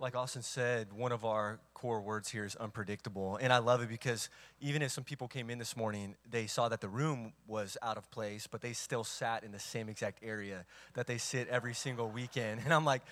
like Austin said, one of our core words here is unpredictable. And I love it because even if some people came in this morning, they saw that the room was out of place, but they still sat in the same exact area that they sit every single weekend. And I'm like,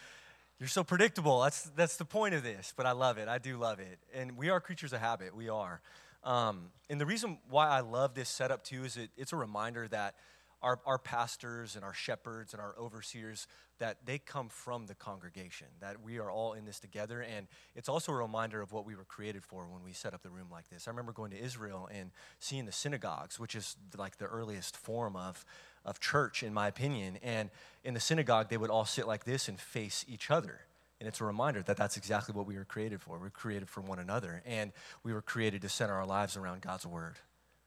you're so predictable. That's, that's the point of this. But I love it. I do love it. And we are creatures of habit. We are. Um, and the reason why I love this setup too is it, it's a reminder that our, our pastors and our shepherds and our overseers that they come from the congregation that we are all in this together. And it's also a reminder of what we were created for when we set up the room like this. I remember going to israel and seeing the synagogues which is like the earliest form of, of church in my opinion. And in the synagogue they would all sit like this and face each other. And it's a reminder that that's exactly what we were created for. We're created for one another and we were created to center our lives around god's word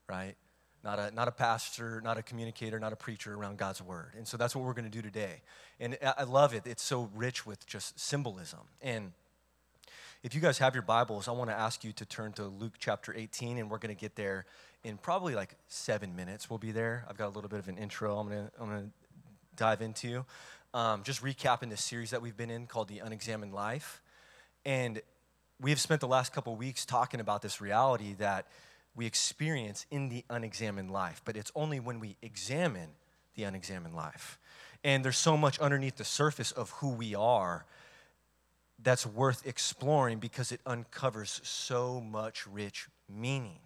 right not a, not a pastor, not a communicator, not a preacher around God's word. And so that's what we're going to do today. And I love it. It's so rich with just symbolism. And if you guys have your Bibles, I want to ask you to turn to Luke chapter 18, and we're going to get there in probably like seven minutes. We'll be there. I've got a little bit of an intro I'm going to, I'm going to dive into. Um, just recapping this series that we've been in called The Unexamined Life. And we have spent the last couple weeks talking about this reality that we experience in the unexamined life, but it's only when we examine the unexamined life. And there's so much underneath the surface of who we are that's worth exploring because it uncovers so much rich meaning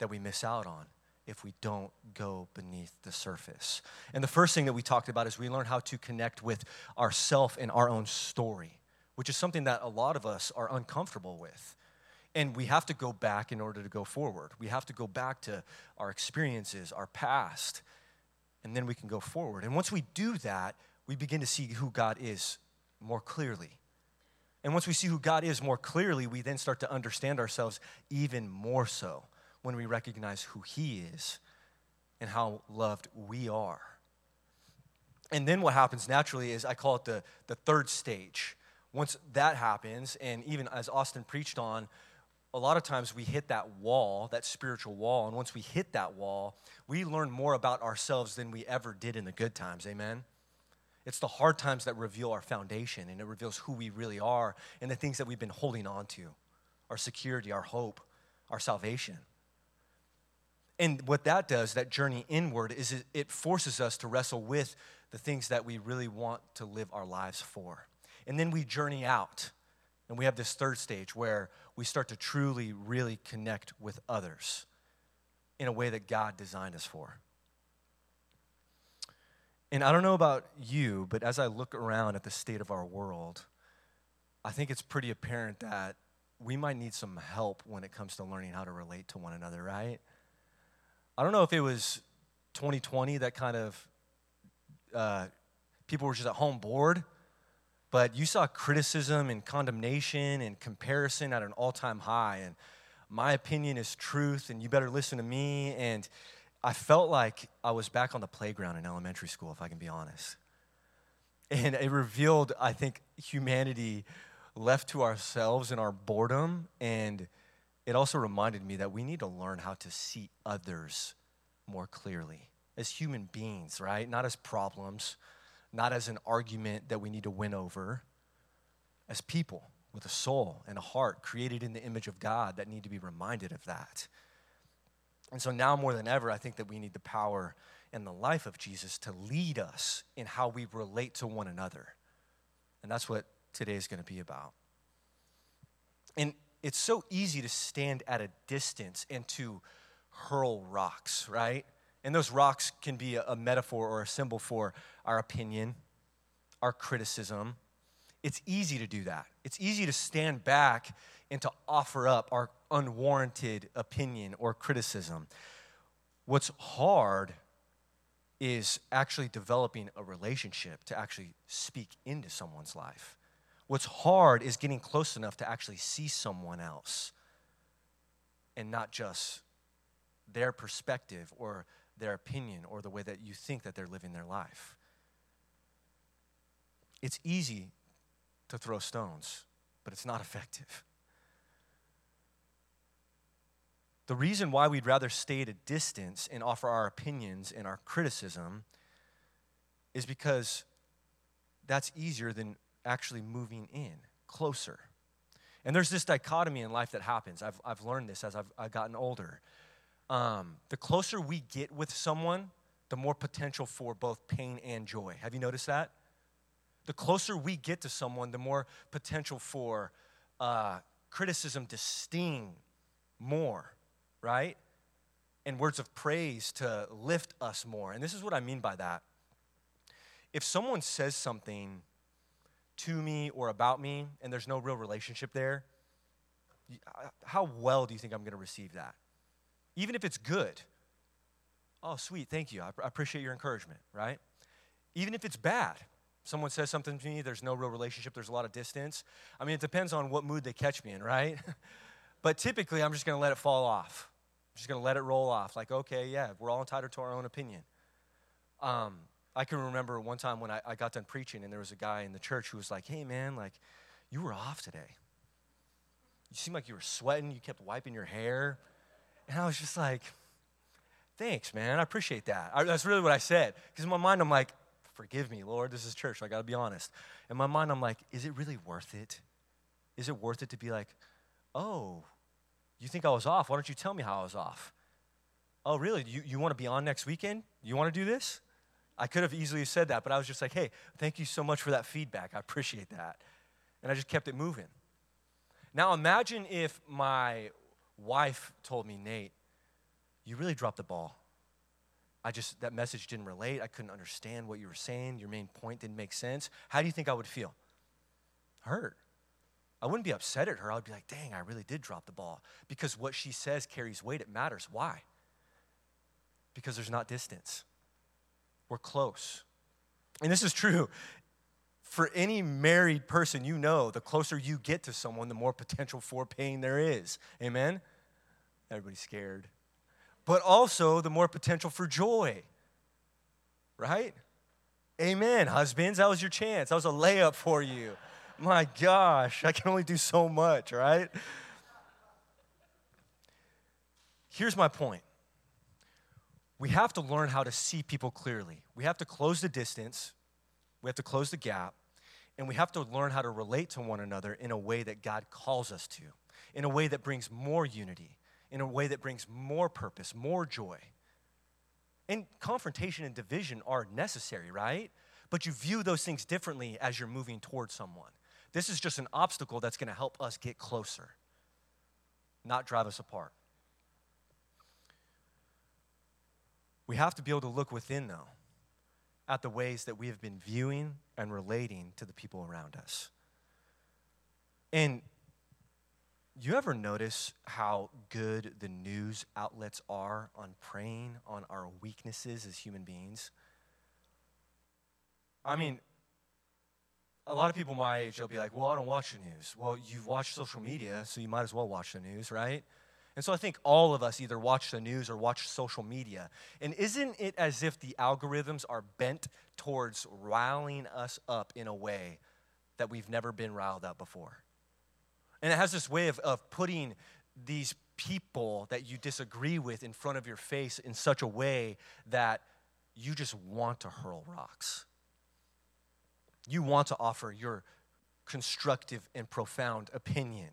that we miss out on if we don't go beneath the surface. And the first thing that we talked about is we learn how to connect with ourself and our own story, which is something that a lot of us are uncomfortable with. And we have to go back in order to go forward. We have to go back to our experiences, our past, and then we can go forward. And once we do that, we begin to see who God is more clearly. And once we see who God is more clearly, we then start to understand ourselves even more so when we recognize who He is and how loved we are. And then what happens naturally is I call it the, the third stage. Once that happens, and even as Austin preached on, a lot of times we hit that wall, that spiritual wall. And once we hit that wall, we learn more about ourselves than we ever did in the good times. Amen? It's the hard times that reveal our foundation and it reveals who we really are and the things that we've been holding on to our security, our hope, our salvation. And what that does, that journey inward, is it forces us to wrestle with the things that we really want to live our lives for. And then we journey out. And we have this third stage where we start to truly, really connect with others in a way that God designed us for. And I don't know about you, but as I look around at the state of our world, I think it's pretty apparent that we might need some help when it comes to learning how to relate to one another, right? I don't know if it was 2020 that kind of uh, people were just at home bored but you saw criticism and condemnation and comparison at an all time high. And my opinion is truth, and you better listen to me. And I felt like I was back on the playground in elementary school, if I can be honest. And it revealed, I think, humanity left to ourselves in our boredom. And it also reminded me that we need to learn how to see others more clearly as human beings, right? Not as problems, not as an argument that we need to win over, as people with a soul and a heart created in the image of God that need to be reminded of that. And so now more than ever, I think that we need the power and the life of Jesus to lead us in how we relate to one another. And that's what today is going to be about. And it's so easy to stand at a distance and to hurl rocks, right? And those rocks can be a, metaphor or a symbol for our opinion, our criticism. It's easy to do that. It's easy to stand back and to offer up our unwarranted opinion or criticism. What's hard is actually developing a relationship to actually speak into someone's life. What's hard is getting close enough to actually see someone else and not just their perspective or their opinion or the way that you think that they're living their life. It's easy to throw stones, but it's not effective. The reason why we'd rather stay at a distance and offer our opinions and our criticism is because that's easier than actually moving in closer. And there's this dichotomy in life that happens. I've, I've learned this as I've, I've gotten older. Um, the closer we get with someone, the more potential for both pain and joy. Have you noticed that? The closer we get to someone, the more potential for uh, criticism to sting more, right? And words of praise to lift us more. And this is what I mean by that. If someone says something to me or about me and there's no real relationship there, how well do you think I'm going to receive that? Even if it's good. Oh, sweet, thank you. I, appreciate your encouragement, right? Even if it's bad, someone says something to me, there's no real relationship, there's a lot of distance. I mean, it depends on what mood they catch me in, right? but typically, I'm just to let it fall off. I'm just to let it roll off. Like, okay, yeah, we're all entitled to our own opinion. Um, I can remember one time when I, I got done preaching, and there was a guy in the church who was like, hey, man, like, you were off today. You seemed like you were sweating, you kept wiping your hair. And I was just like, thanks, man. I appreciate that. I, that's really what I said. Because in my mind, I'm like, forgive me, Lord. This is church. I got to be honest. In my mind, I'm like, is it really worth it? Is it worth it to be like, oh, you think I was off? Why don't you tell me how I was off? Oh, really? You, you want to be on next weekend? You want to do this? I could have easily said that, but I was just like, hey, thank you so much for that feedback. I appreciate that. And I just kept it moving. Now imagine if my wife told me, Nate, you really dropped the ball. I just, that message didn't relate. I couldn't understand what you were saying. Your main point didn't make sense. How do you think I would feel? Hurt. I wouldn't be upset at her. I would be like, dang, I really did drop the ball. Because what she says carries weight. It matters. Why? Because there's not distance, we're close. And this is true for any married person, you know the closer you get to someone, the more potential for pain there is. Amen? Everybody's scared. But also, the more potential for joy. Right? Amen. Husbands, that was your chance. That was a layup for you. My gosh, I can only do so much, right? Here's my point we have to learn how to see people clearly. We have to close the distance we have to close the gap, and we have to learn how to relate to one another in a way that God calls us to, in a way that brings more unity, in a way that brings more purpose, more joy. And confrontation and division are necessary, right? But you view those things differently as you're moving towards someone. This is just an obstacle that's going to help us get closer, not drive us apart. We have to be able to look within, though at the ways that we have been viewing and relating to the people around us. And you ever notice how good the news outlets are on preying on our weaknesses as human beings? I mean, a lot of people my age, they'll be like, well, I don't watch the news. Well, you've watched social media, so you might as well watch the news, right? And so I think all of us either watch the news or watch social media. And isn't it as if the algorithms are bent towards riling us up in a way that we've never been riled up before? And it has this way of, of putting these people that you disagree with in front of your face in such a way that you just want to hurl rocks. You want to offer your constructive and profound opinion.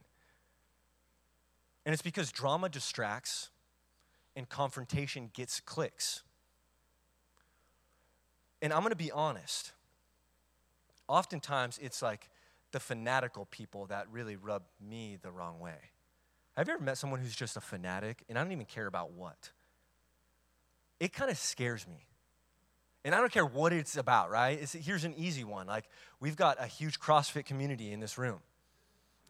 And it's because drama distracts and confrontation gets clicks. And I'm going to be honest. Oftentimes, it's like the fanatical people that really rub me the wrong way. Have you ever met someone who's just a fanatic and I don't even care about what? It kind of scares me. And I don't care what it's about, right? It's, here's an easy one. Like, we've got a huge CrossFit community in this room.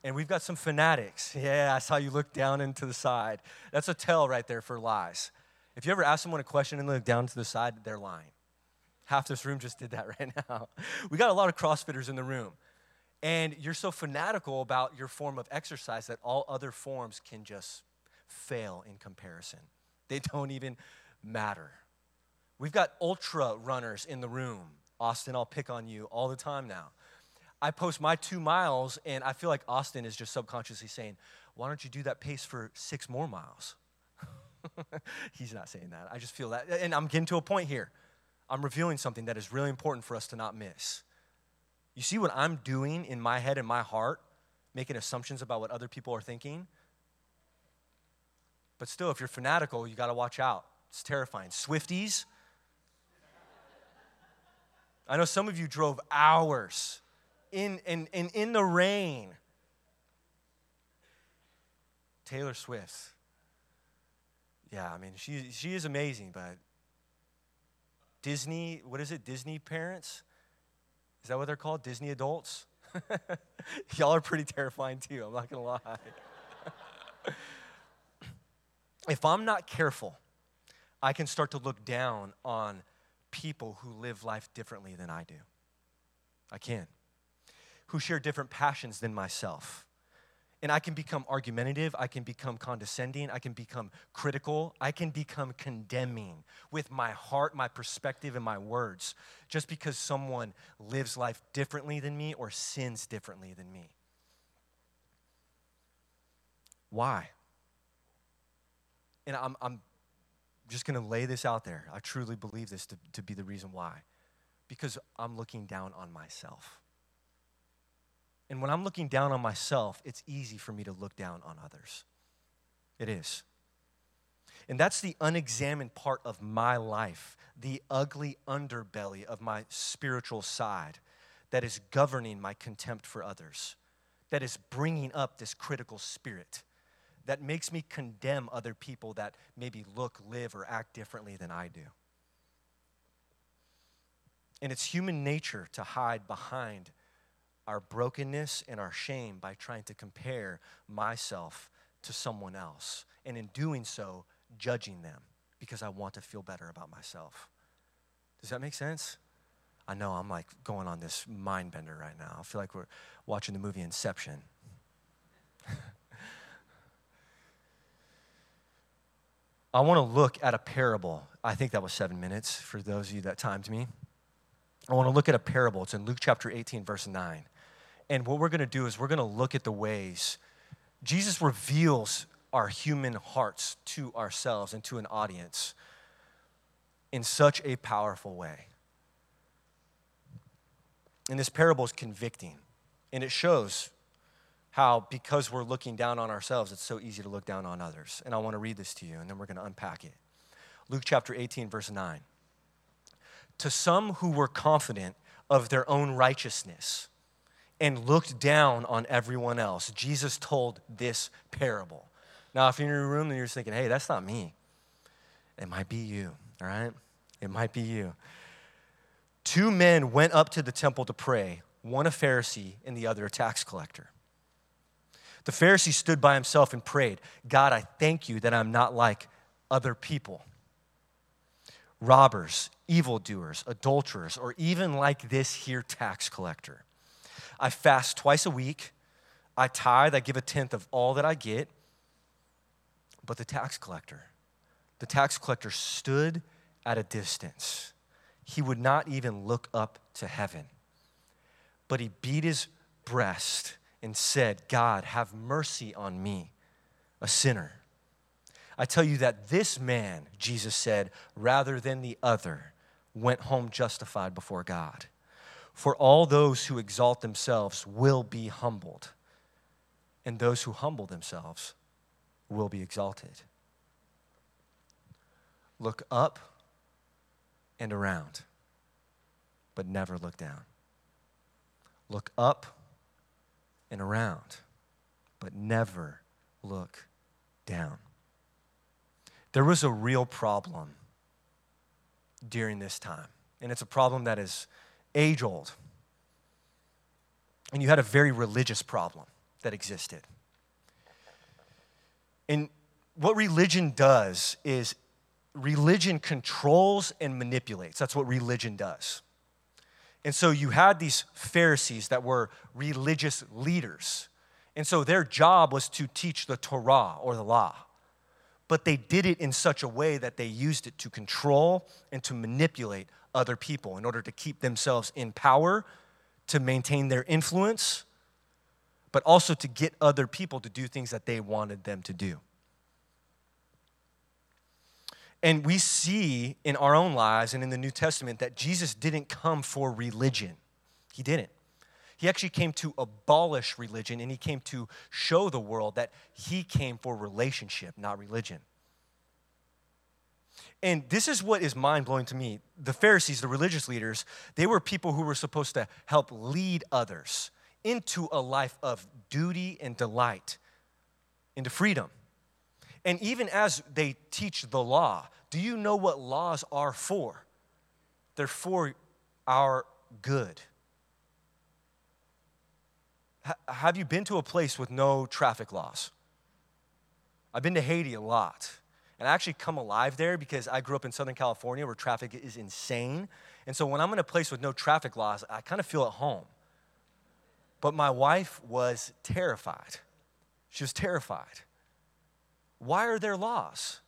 And we've got some fanatics. Yeah, I saw you look down into the side. That's a tell right there for lies. If you ever ask someone a question and look down to the side, they're lying. Half this room just did that right now. We got a lot of CrossFitters in the room. And you're so fanatical about your form of exercise that all other forms can just fail in comparison. They don't even matter. We've got ultra runners in the room. Austin, I'll pick on you all the time now. I post my two miles, and I feel like Austin is just subconsciously saying, Why don't you do that pace for six more miles? He's not saying that. I just feel that. And I'm getting to a point here. I'm revealing something that is really important for us to not miss. You see what I'm doing in my head and my heart making assumptions about what other people are thinking. But still, if you're fanatical, you got to watch out. It's terrifying. Swifties. I know some of you drove hours in, in, in, in the rain. Taylor Swift. Yeah, I mean, she, she is amazing, but Disney, what is it? Disney parents? Is that what they're called? Disney adults? Y'all are pretty terrifying too, I'm not gonna lie. if I'm not careful, I can start to look down on people who live life differently than I do. I can. Who share different passions than myself. And I can become argumentative, I can become condescending, I can become critical, I can become condemning with my heart, my perspective, and my words just because someone lives life differently than me or sins differently than me. Why? And I'm, I'm just to lay this out there. I truly believe this to, to be the reason why. Because I'm looking down on myself. And when I'm looking down on myself, it's easy for me to look down on others. It is. And that's the unexamined part of my life, the ugly underbelly of my spiritual side that is governing my contempt for others, that is bringing up this critical spirit that makes me condemn other people that maybe look, live, or act differently than I do. And it's human nature to hide behind our brokenness and our shame by trying to compare myself to someone else. And in doing so, judging them because I want to feel better about myself. Does that make sense? I know I'm like going on this mind bender right now. I feel like we're watching the movie Inception. I want to look at a parable. I think that was seven minutes for those of you that timed me. I want to look at a parable. It's in Luke chapter 18, verse 9. And what we're going to do is we're going to look at the ways Jesus reveals our human hearts to ourselves and to an audience in such a powerful way. And this parable is convicting. And it shows how, because we're looking down on ourselves, it's so easy to look down on others. And I want to read this to you, and then we're going to unpack it. Luke chapter 18, verse 9. To some who were confident of their own righteousness and looked down on everyone else, Jesus told this parable. Now, if you're in your room and you're thinking, hey, that's not me, it might be you, all right? It might be you. Two men went up to the temple to pray, one a Pharisee and the other a tax collector. The Pharisee stood by himself and prayed, God, I thank you that I'm not like other people robbers, evildoers, adulterers, or even like this here tax collector. I fast twice a week. I tithe, I give a tenth of all that I get. But the tax collector, the tax collector stood at a distance. He would not even look up to heaven, but he beat his breast and said, God, have mercy on me, a sinner. I tell you that this man, Jesus said, rather than the other, went home justified before God. For all those who exalt themselves will be humbled, and those who humble themselves will be exalted. Look up and around, but never look down. Look up and around, but never look down. There was a real problem during this time, and it's a problem that is age old. And you had a very religious problem that existed. And what religion does is religion controls and manipulates. That's what religion does. And so you had these Pharisees that were religious leaders. And so their job was to teach the Torah or the law. But they did it in such a way that they used it to control and to manipulate other people in order to keep themselves in power, to maintain their influence, but also to get other people to do things that they wanted them to do. And we see in our own lives and in the New Testament that Jesus didn't come for religion. He didn't. He actually came to abolish religion and he came to show the world that he came for relationship, not religion. And this is what is mind blowing to me. The Pharisees, the religious leaders, they were people who were supposed to help lead others into a life of duty and delight, into freedom. And even as they teach the law, do you know what laws are for? They're for our good. H- have you been to a place with no traffic laws? I've been to Haiti a lot. And I actually come alive there because I grew up in Southern California where traffic is insane. And so when I'm in a place with no traffic laws, I kind of feel at home. But my wife was terrified. She was terrified. Why are there laws?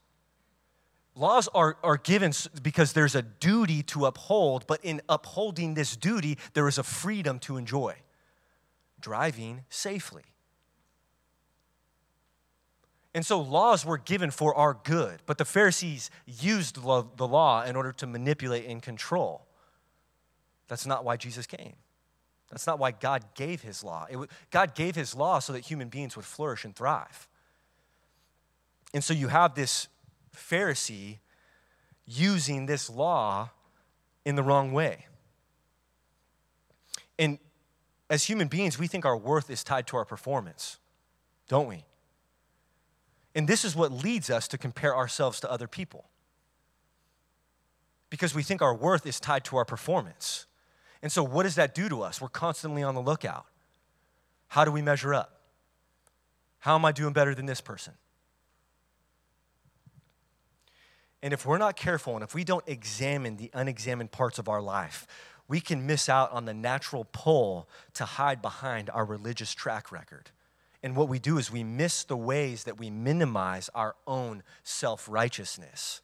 Laws are, are given because there's a duty to uphold, but in upholding this duty, there is a freedom to enjoy driving safely. And so laws were given for our good, but the Pharisees used the law in order to manipulate and control. That's not why Jesus came. That's not why God gave his law. It, God gave his law so that human beings would flourish and thrive. And so you have this Pharisee using this law in the wrong way. And as human beings, we think our worth is tied to our performance, don't we? And this is what leads us to compare ourselves to other people. Because we think our worth is tied to our performance. And so, what does that do to us? We're constantly on the lookout. How do we measure up? How am I doing better than this person? And if we're not careful and if we don't examine the unexamined parts of our life, we can miss out on the natural pull to hide behind our religious track record. And what we do is we miss the ways that we minimize our own self righteousness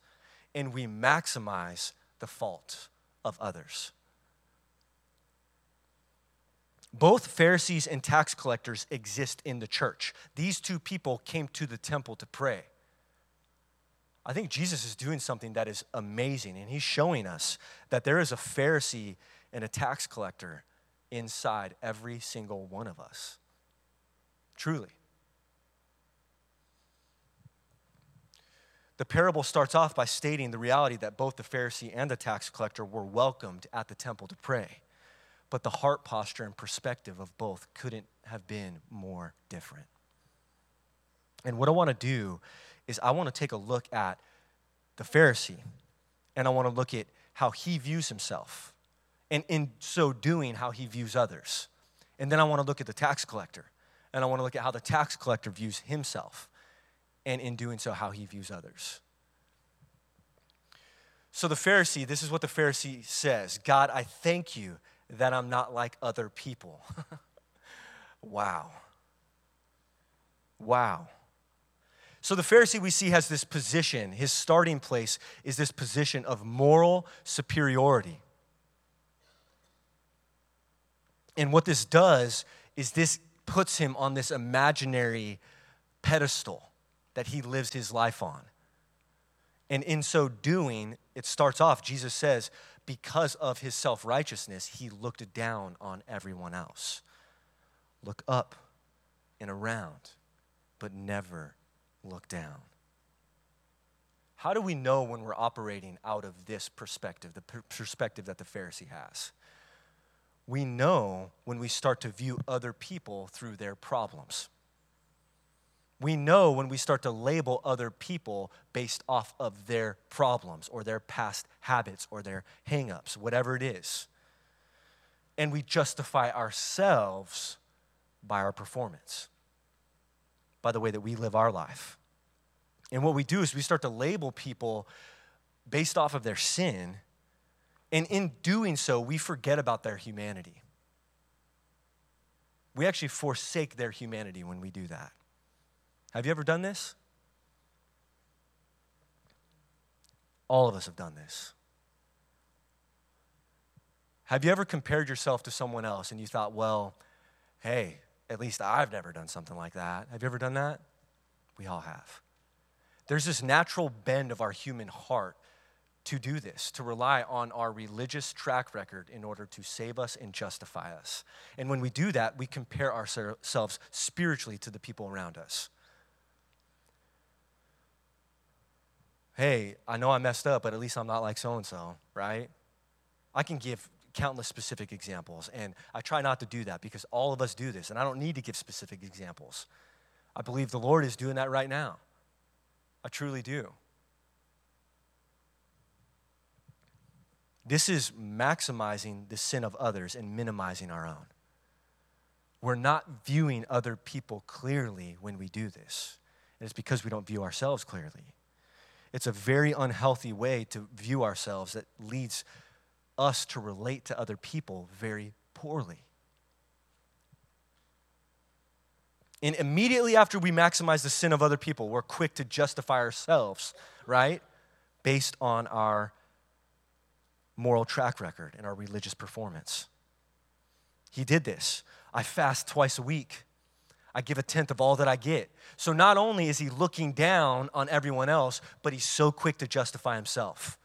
and we maximize the fault of others. Both Pharisees and tax collectors exist in the church. These two people came to the temple to pray. I think Jesus is doing something that is amazing, and he's showing us that there is a Pharisee and a tax collector inside every single one of us. Truly. The parable starts off by stating the reality that both the Pharisee and the tax collector were welcomed at the temple to pray. But the heart posture and perspective of both couldn't have been more different. And what I want to do is I want to take a look at the Pharisee and I want to look at how he views himself. And in so doing, how he views others. And then I want to look at the tax collector and I want to look at how the tax collector views himself, and in doing so, how he views others. So, the Pharisee, this is what the Pharisee says God, I thank you that I'm not like other people. wow. Wow. So, the Pharisee we see has this position, his starting place is this position of moral superiority. And what this does is this puts him on this imaginary pedestal that he lives his life on. And in so doing, it starts off, Jesus says, because of his self righteousness, he looked down on everyone else. Look up and around, but never look down. How do we know when we're operating out of this perspective, the perspective that the Pharisee has? We know when we start to view other people through their problems. We know when we start to label other people based off of their problems or their past habits or their hangups, whatever it is. And we justify ourselves by our performance, by the way that we live our life. And what we do is we start to label people based off of their sin and in doing so, we forget about their humanity. We actually forsake their humanity when we do that. Have you ever done this? All of us have done this. Have you ever compared yourself to someone else and you thought, well, hey, at least I've never done something like that? Have you ever done that? We all have. There's this natural bend of our human heart to do this, to rely on our religious track record in order to save us and justify us. And when we do that, we compare ourselves spiritually to the people around us. Hey, I know I messed up, but at least I'm not like so and so, right? I can give countless specific examples, and I try not to do that because all of us do this, and I don't need to give specific examples. I believe the Lord is doing that right now. I truly do. This is maximizing the sin of others and minimizing our own. We're not viewing other people clearly when we do this. And it's because we don't view ourselves clearly. It's a very unhealthy way to view ourselves that leads us to relate to other people very poorly. And immediately after we maximize the sin of other people, we're quick to justify ourselves, right? Based on our moral track record and our religious performance. He did this. I fast twice a week. I give a tenth of all that I get. So not only is he looking down on everyone else, but he's so quick to justify himself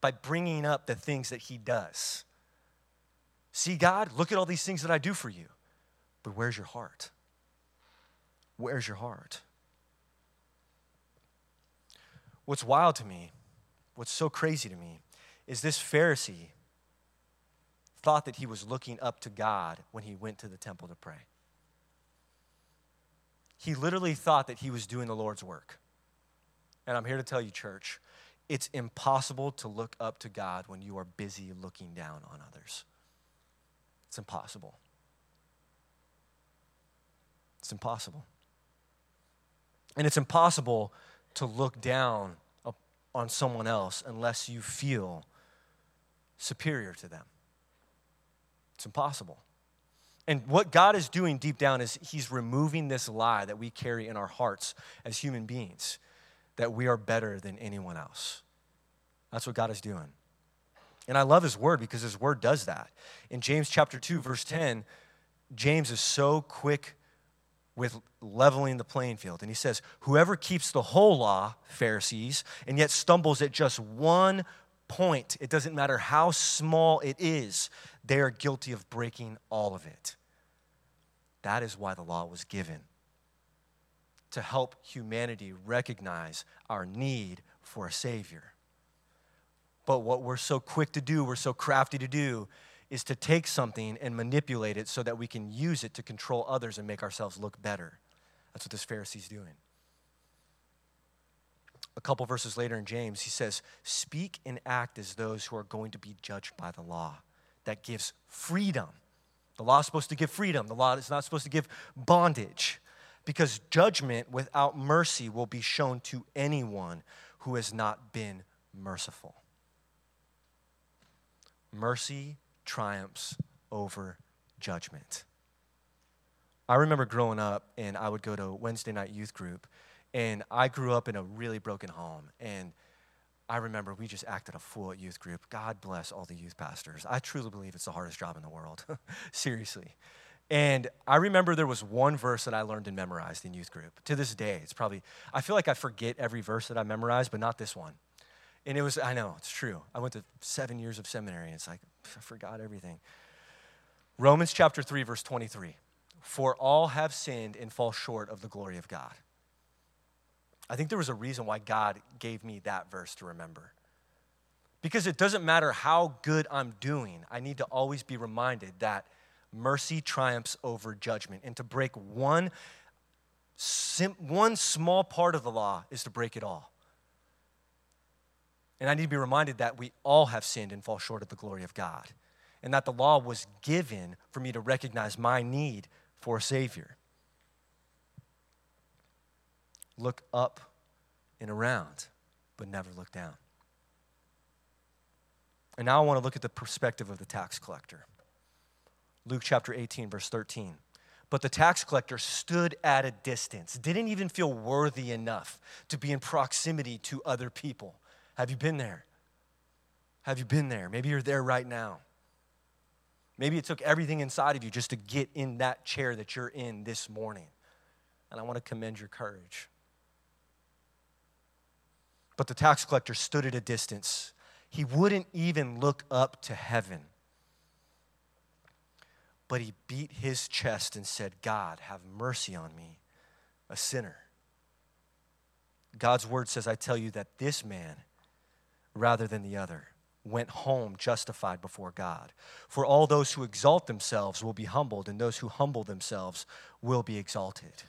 by bringing up the things that he does. See, God, look at all these things that I do for you. But where's your heart? Where's your heart? What's wild to me, what's so crazy to me, is this Pharisee thought that he was looking up to God when he went to the temple to pray. He literally thought that he was doing the Lord's work. And I'm here to tell you, church, it's impossible to look up to God when you are busy looking down on others. It's impossible. It's impossible. And it's impossible to look down on someone else unless you feel superior to them. It's impossible. And what God is doing deep down is He's removing this lie that we carry in our hearts as human beings that we are better than anyone else. That's what God is doing. And I love His word because His word does that. In James chapter 2, verse 10, James is so quick with leveling the playing field. And he says, Whoever keeps the whole law, Pharisees, and yet stumbles at just one point, it doesn't matter how small it is, they are guilty of breaking all of it. That is why the law was given to help humanity recognize our need for a Savior. But what we're so quick to do, we're so crafty to do, is to take something and manipulate it so that we can use it to control others and make ourselves look better. That's what this Pharisee's doing a couple verses later in James, he says, Speak and act as those who are going to be judged by the law. That gives freedom. The law is supposed to give freedom, the law is not supposed to give bondage. Because judgment without mercy will be shown to anyone who has not been merciful. Mercy triumphs over judgment. I remember growing up, and I would go to Wednesday night youth group, and I grew up in a really broken home. And I remember we just acted a fool at youth group. God bless all the youth pastors. I truly believe it's the hardest job in the world. Seriously. And I remember there was one verse that I learned and memorized in youth group. To this day, it's probably, I feel like I forget every verse that I memorized, but not this one. And it was, I know, it's true. I went to seven years of seminary, and it's like, I forgot everything. Romans chapter 3, verse 23. For all have sinned and fall short of the glory of God. I think there was a reason why God gave me that verse to remember. Because it doesn't matter how good I'm doing, I need to always be reminded that mercy triumphs over judgment. And to break one, sim- one small part of the law is to break it all. And I need to be reminded that we all have sinned and fall short of the glory of God. And that the law was given for me to recognize my need for a Savior look up and around, but never look down. And now I want to look at the perspective of the tax collector. Luke chapter 18, verse 13. But the tax collector stood at a distance, didn't even feel worthy enough to be in proximity to other people. Have you been there? Have you been there? Maybe you're there right now. Maybe it took everything inside of you just to get in that chair that you're in this morning. And I want to commend your courage. But the tax collector stood at a distance He wouldn't even look up to heaven. But he beat his chest and said, God, have mercy on me, a sinner. God's word says, I tell you that this man, rather than the other, went home justified before God. For all those who exalt themselves will be humbled, and those who humble themselves will be exalted.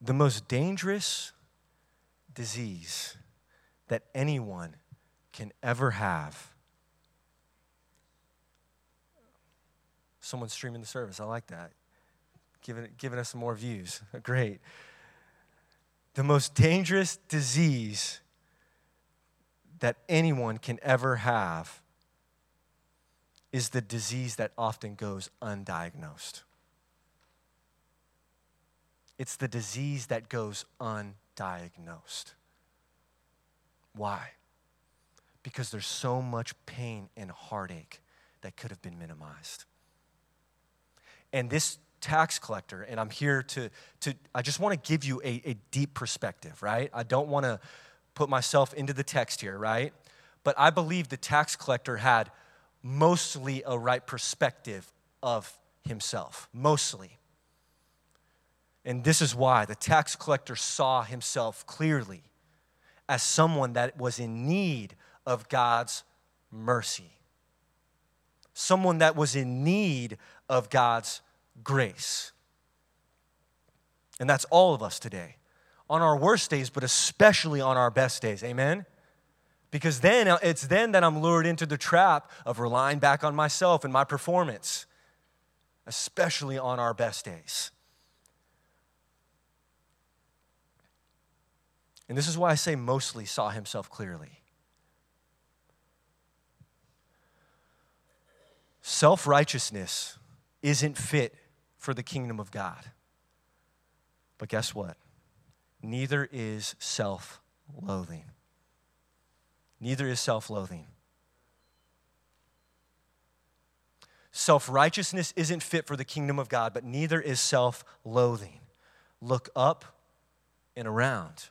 The most dangerous disease that anyone can ever have. Someone streaming the service. I like that giving, giving us some more views. Great. The most dangerous disease that anyone can ever have is the disease that often goes undiagnosed. It's the disease that goes undiagnosed. Why? Because there's so much pain and heartache that could have been minimized. And this tax collector, and I'm here to, to I just want to give you a, a deep perspective, right? I don't want to put myself into the text here, right? But I believe the tax collector had mostly a right perspective of himself, mostly. And this is why the tax collector saw himself clearly as someone that was in need of God's mercy, someone that was in need of God's grace. And that's all of us today. On our worst days, but especially on our best days. Amen? Because then uh, it's then that I'm lured into the trap of relying back on myself and my performance, especially on our best days. And this is why I say mostly saw himself clearly. Self righteousness isn't fit for the kingdom of God. But guess what? Neither is self loathing. Neither is self loathing. Self righteousness isn't fit for the kingdom of God, but neither is self loathing. Look up and around,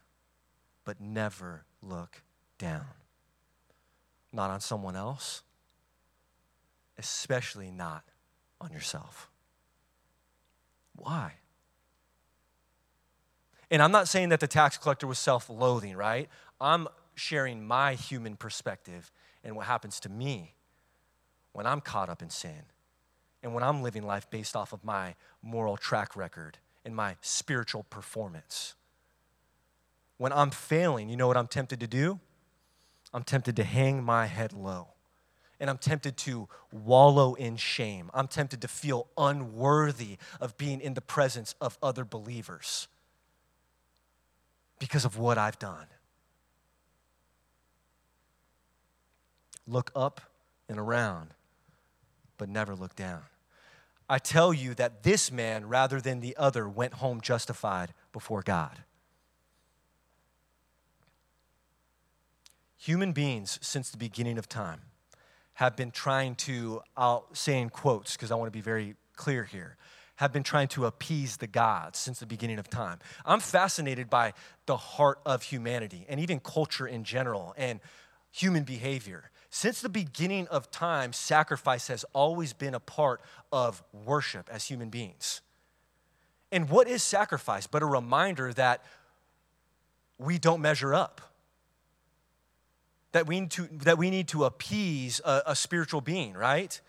but never look down. Not on someone else, especially not on yourself. Why? And I'm not saying that the tax collector was self loathing, right? I'm sharing my human perspective and what happens to me when I'm caught up in sin and when I'm living life based off of my moral track record and my spiritual performance. When I'm failing, you know what I'm tempted to do? I'm tempted to hang my head low and I'm tempted to wallow in shame. I'm tempted to feel unworthy of being in the presence of other believers because of what I've done. Look up and around, but never look down. I tell you that this man, rather than the other, went home justified before God. Human beings, since the beginning of time, have been trying to, I'll say in quotes because I want to be very clear here, have been trying to appease the gods since the beginning of time. I'm fascinated by the heart of humanity and even culture in general and human behavior. Since the beginning of time, sacrifice has always been a part of worship as human beings. And what is sacrifice but a reminder that we don't measure up? That we need to, that we need to appease a, a spiritual being, right?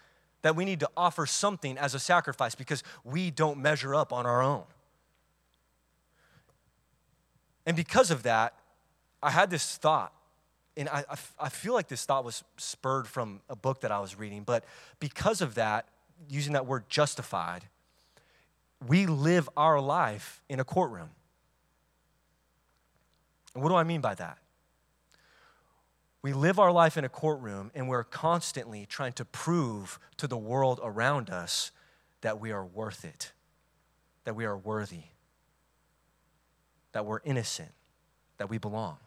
That we need to offer something as a sacrifice because we don't measure up on our own. And because of that, I had this thought, and I, I, feel like this thought was spurred from a book that I was reading, but because of that, using that word justified, we live our life in a courtroom. And what do I mean by that? We live our life in a courtroom and we're constantly trying to prove to the world around us that we are worth it, that we are worthy, that we're innocent, that we belong.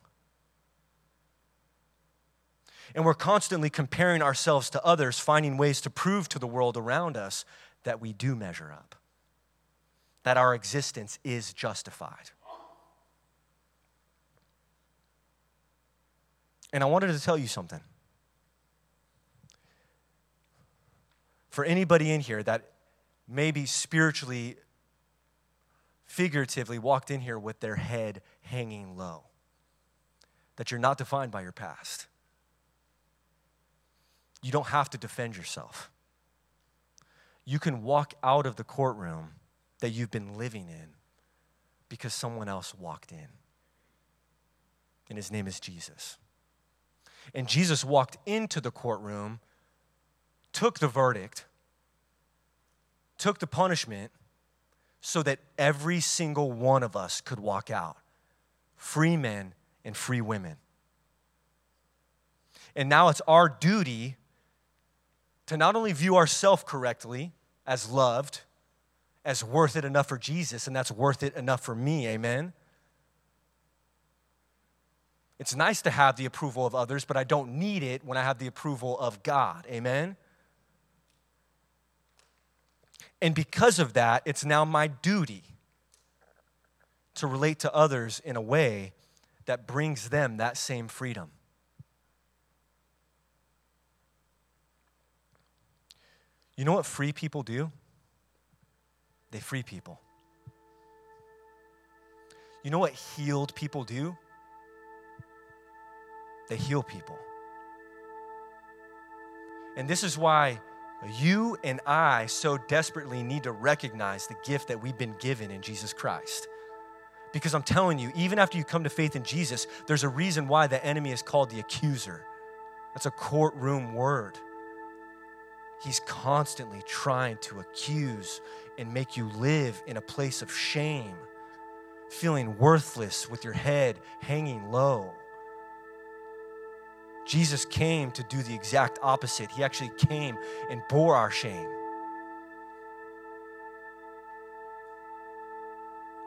And we're constantly comparing ourselves to others, finding ways to prove to the world around us that we do measure up, that our existence is justified. And I wanted to tell you something. For anybody in here that maybe spiritually, figuratively walked in here with their head hanging low, that you're not defined by your past. You don't have to defend yourself. You can walk out of the courtroom that you've been living in because someone else walked in. And his name is Jesus. And Jesus walked into the courtroom, took the verdict, took the punishment, so that every single one of us could walk out free men and free women. And now it's our duty to not only view ourselves correctly as loved, as worth it enough for Jesus, and that's worth it enough for me, amen? It's nice to have the approval of others, but I don't need it when I have the approval of God. Amen? And because of that, it's now my duty to relate to others in a way that brings them that same freedom. You know what free people do? They free people. You know what healed people do? They heal people. And this is why you and I so desperately need to recognize the gift that we've been given in Jesus Christ. Because I'm telling you, even after you come to faith in Jesus, there's a reason why the enemy is called the accuser. That's a courtroom word. He's constantly trying to accuse and make you live in a place of shame, feeling worthless with your head hanging low. Jesus came to do the exact opposite. He actually came and bore our shame.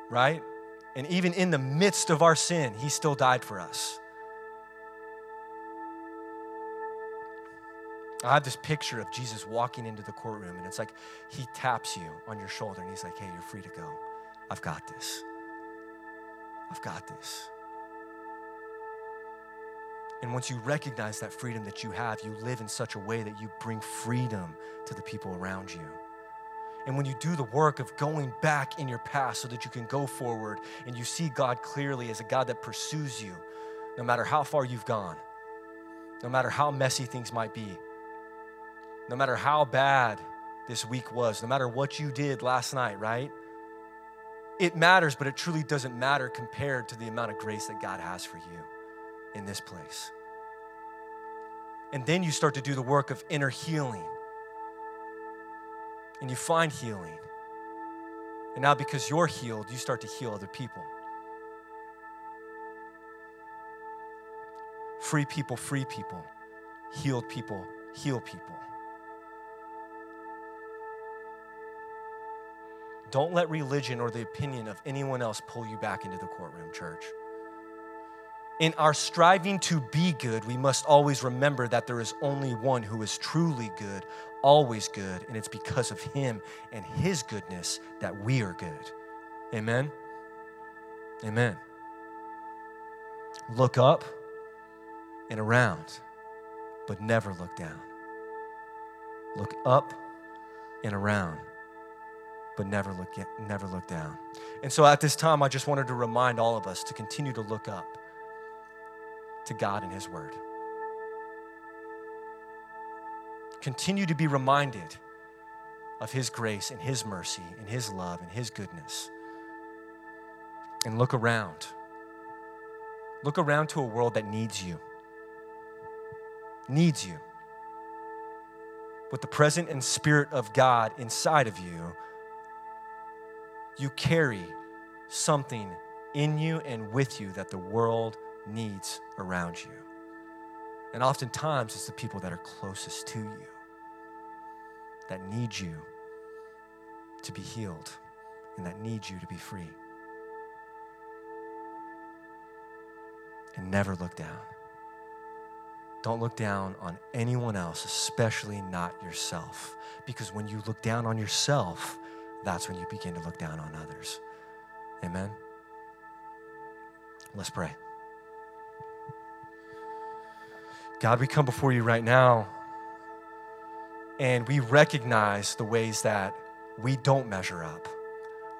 Right? And even in the midst of our sin, He still died for us. I have this picture of Jesus walking into the courtroom, and it's like He taps you on your shoulder and He's like, hey, you're free to go. I've got this. I've got this. And once you recognize that freedom that you have, you live in such a way that you bring freedom to the people around you. And when you do the work of going back in your past so that you can go forward and you see God clearly as a God that pursues you, no matter how far you've gone, no matter how messy things might be, no matter how bad this week was, no matter what you did last night, right? It matters, but it truly doesn't matter compared to the amount of grace that God has for you in this place. And then you start to do the work of inner healing. And you find healing. And now, because you're healed, you start to heal other people. Free people, free people. Healed people, heal people. Don't let religion or the opinion of anyone else pull you back into the courtroom, church. In our striving to be good, we must always remember that there is only one who is truly good, always good, and it's because of him and his goodness that we are good. Amen? Amen. Look up and around, but never look down. Look up and around, but never look, never look down. And so at this time, I just wanted to remind all of us to continue to look up to God and His Word. Continue to be reminded of His grace and His mercy and His love and His goodness. And look around. Look around to a world that needs you. Needs you. With the present and spirit of God inside of you, you carry something in you and with you that the world needs around you. And oftentimes, it's the people that are closest to you that need you to be healed and that need you to be free. And never look down. Don't look down on anyone else, especially not yourself. Because when you look down on yourself, that's when you begin to look down on others. Amen? Let's pray. God, we come before you right now and we recognize the ways that we don't measure up.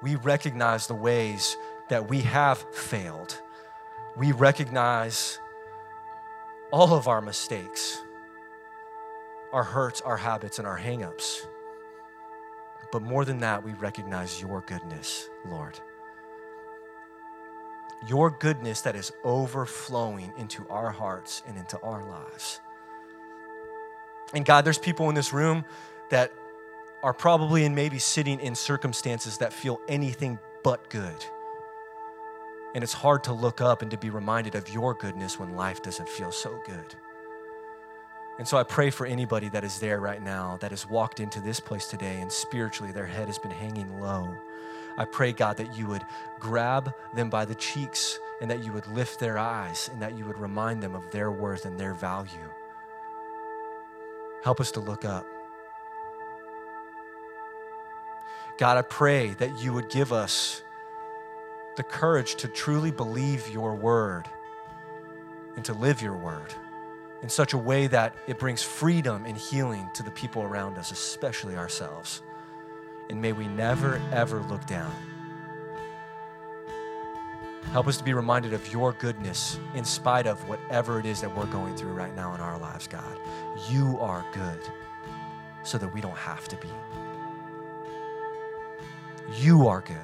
We recognize the ways that we have failed. We recognize all of our mistakes, our hurts, our habits, and our hangups. But more than that, we recognize your goodness, Lord. Your goodness that is overflowing into our hearts and into our lives. And God, there's people in this room that are probably and maybe sitting in circumstances that feel anything but good. And it's hard to look up and to be reminded of your goodness when life doesn't feel so good. And so I pray for anybody that is there right now that has walked into this place today and spiritually their head has been hanging low. I pray, God, that you would grab them by the cheeks and that you would lift their eyes and that you would remind them of their worth and their value. Help us to look up. God, I pray that you would give us the courage to truly believe your word and to live your word in such a way that it brings freedom and healing to the people around us, especially ourselves. And may we never, ever look down. Help us to be reminded of your goodness in spite of whatever it is that we're going through right now in our lives, God. You are good so that we don't have to be. You are good.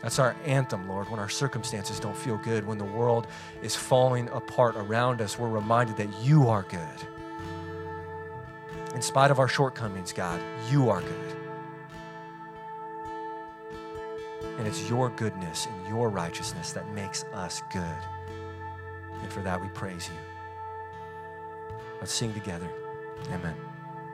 That's our anthem, Lord. When our circumstances don't feel good, when the world is falling apart around us, we're reminded that you are good. In spite of our shortcomings, God, you are good. And it's your goodness and your righteousness that makes us good. And for that we praise you. Let's sing together. Amen.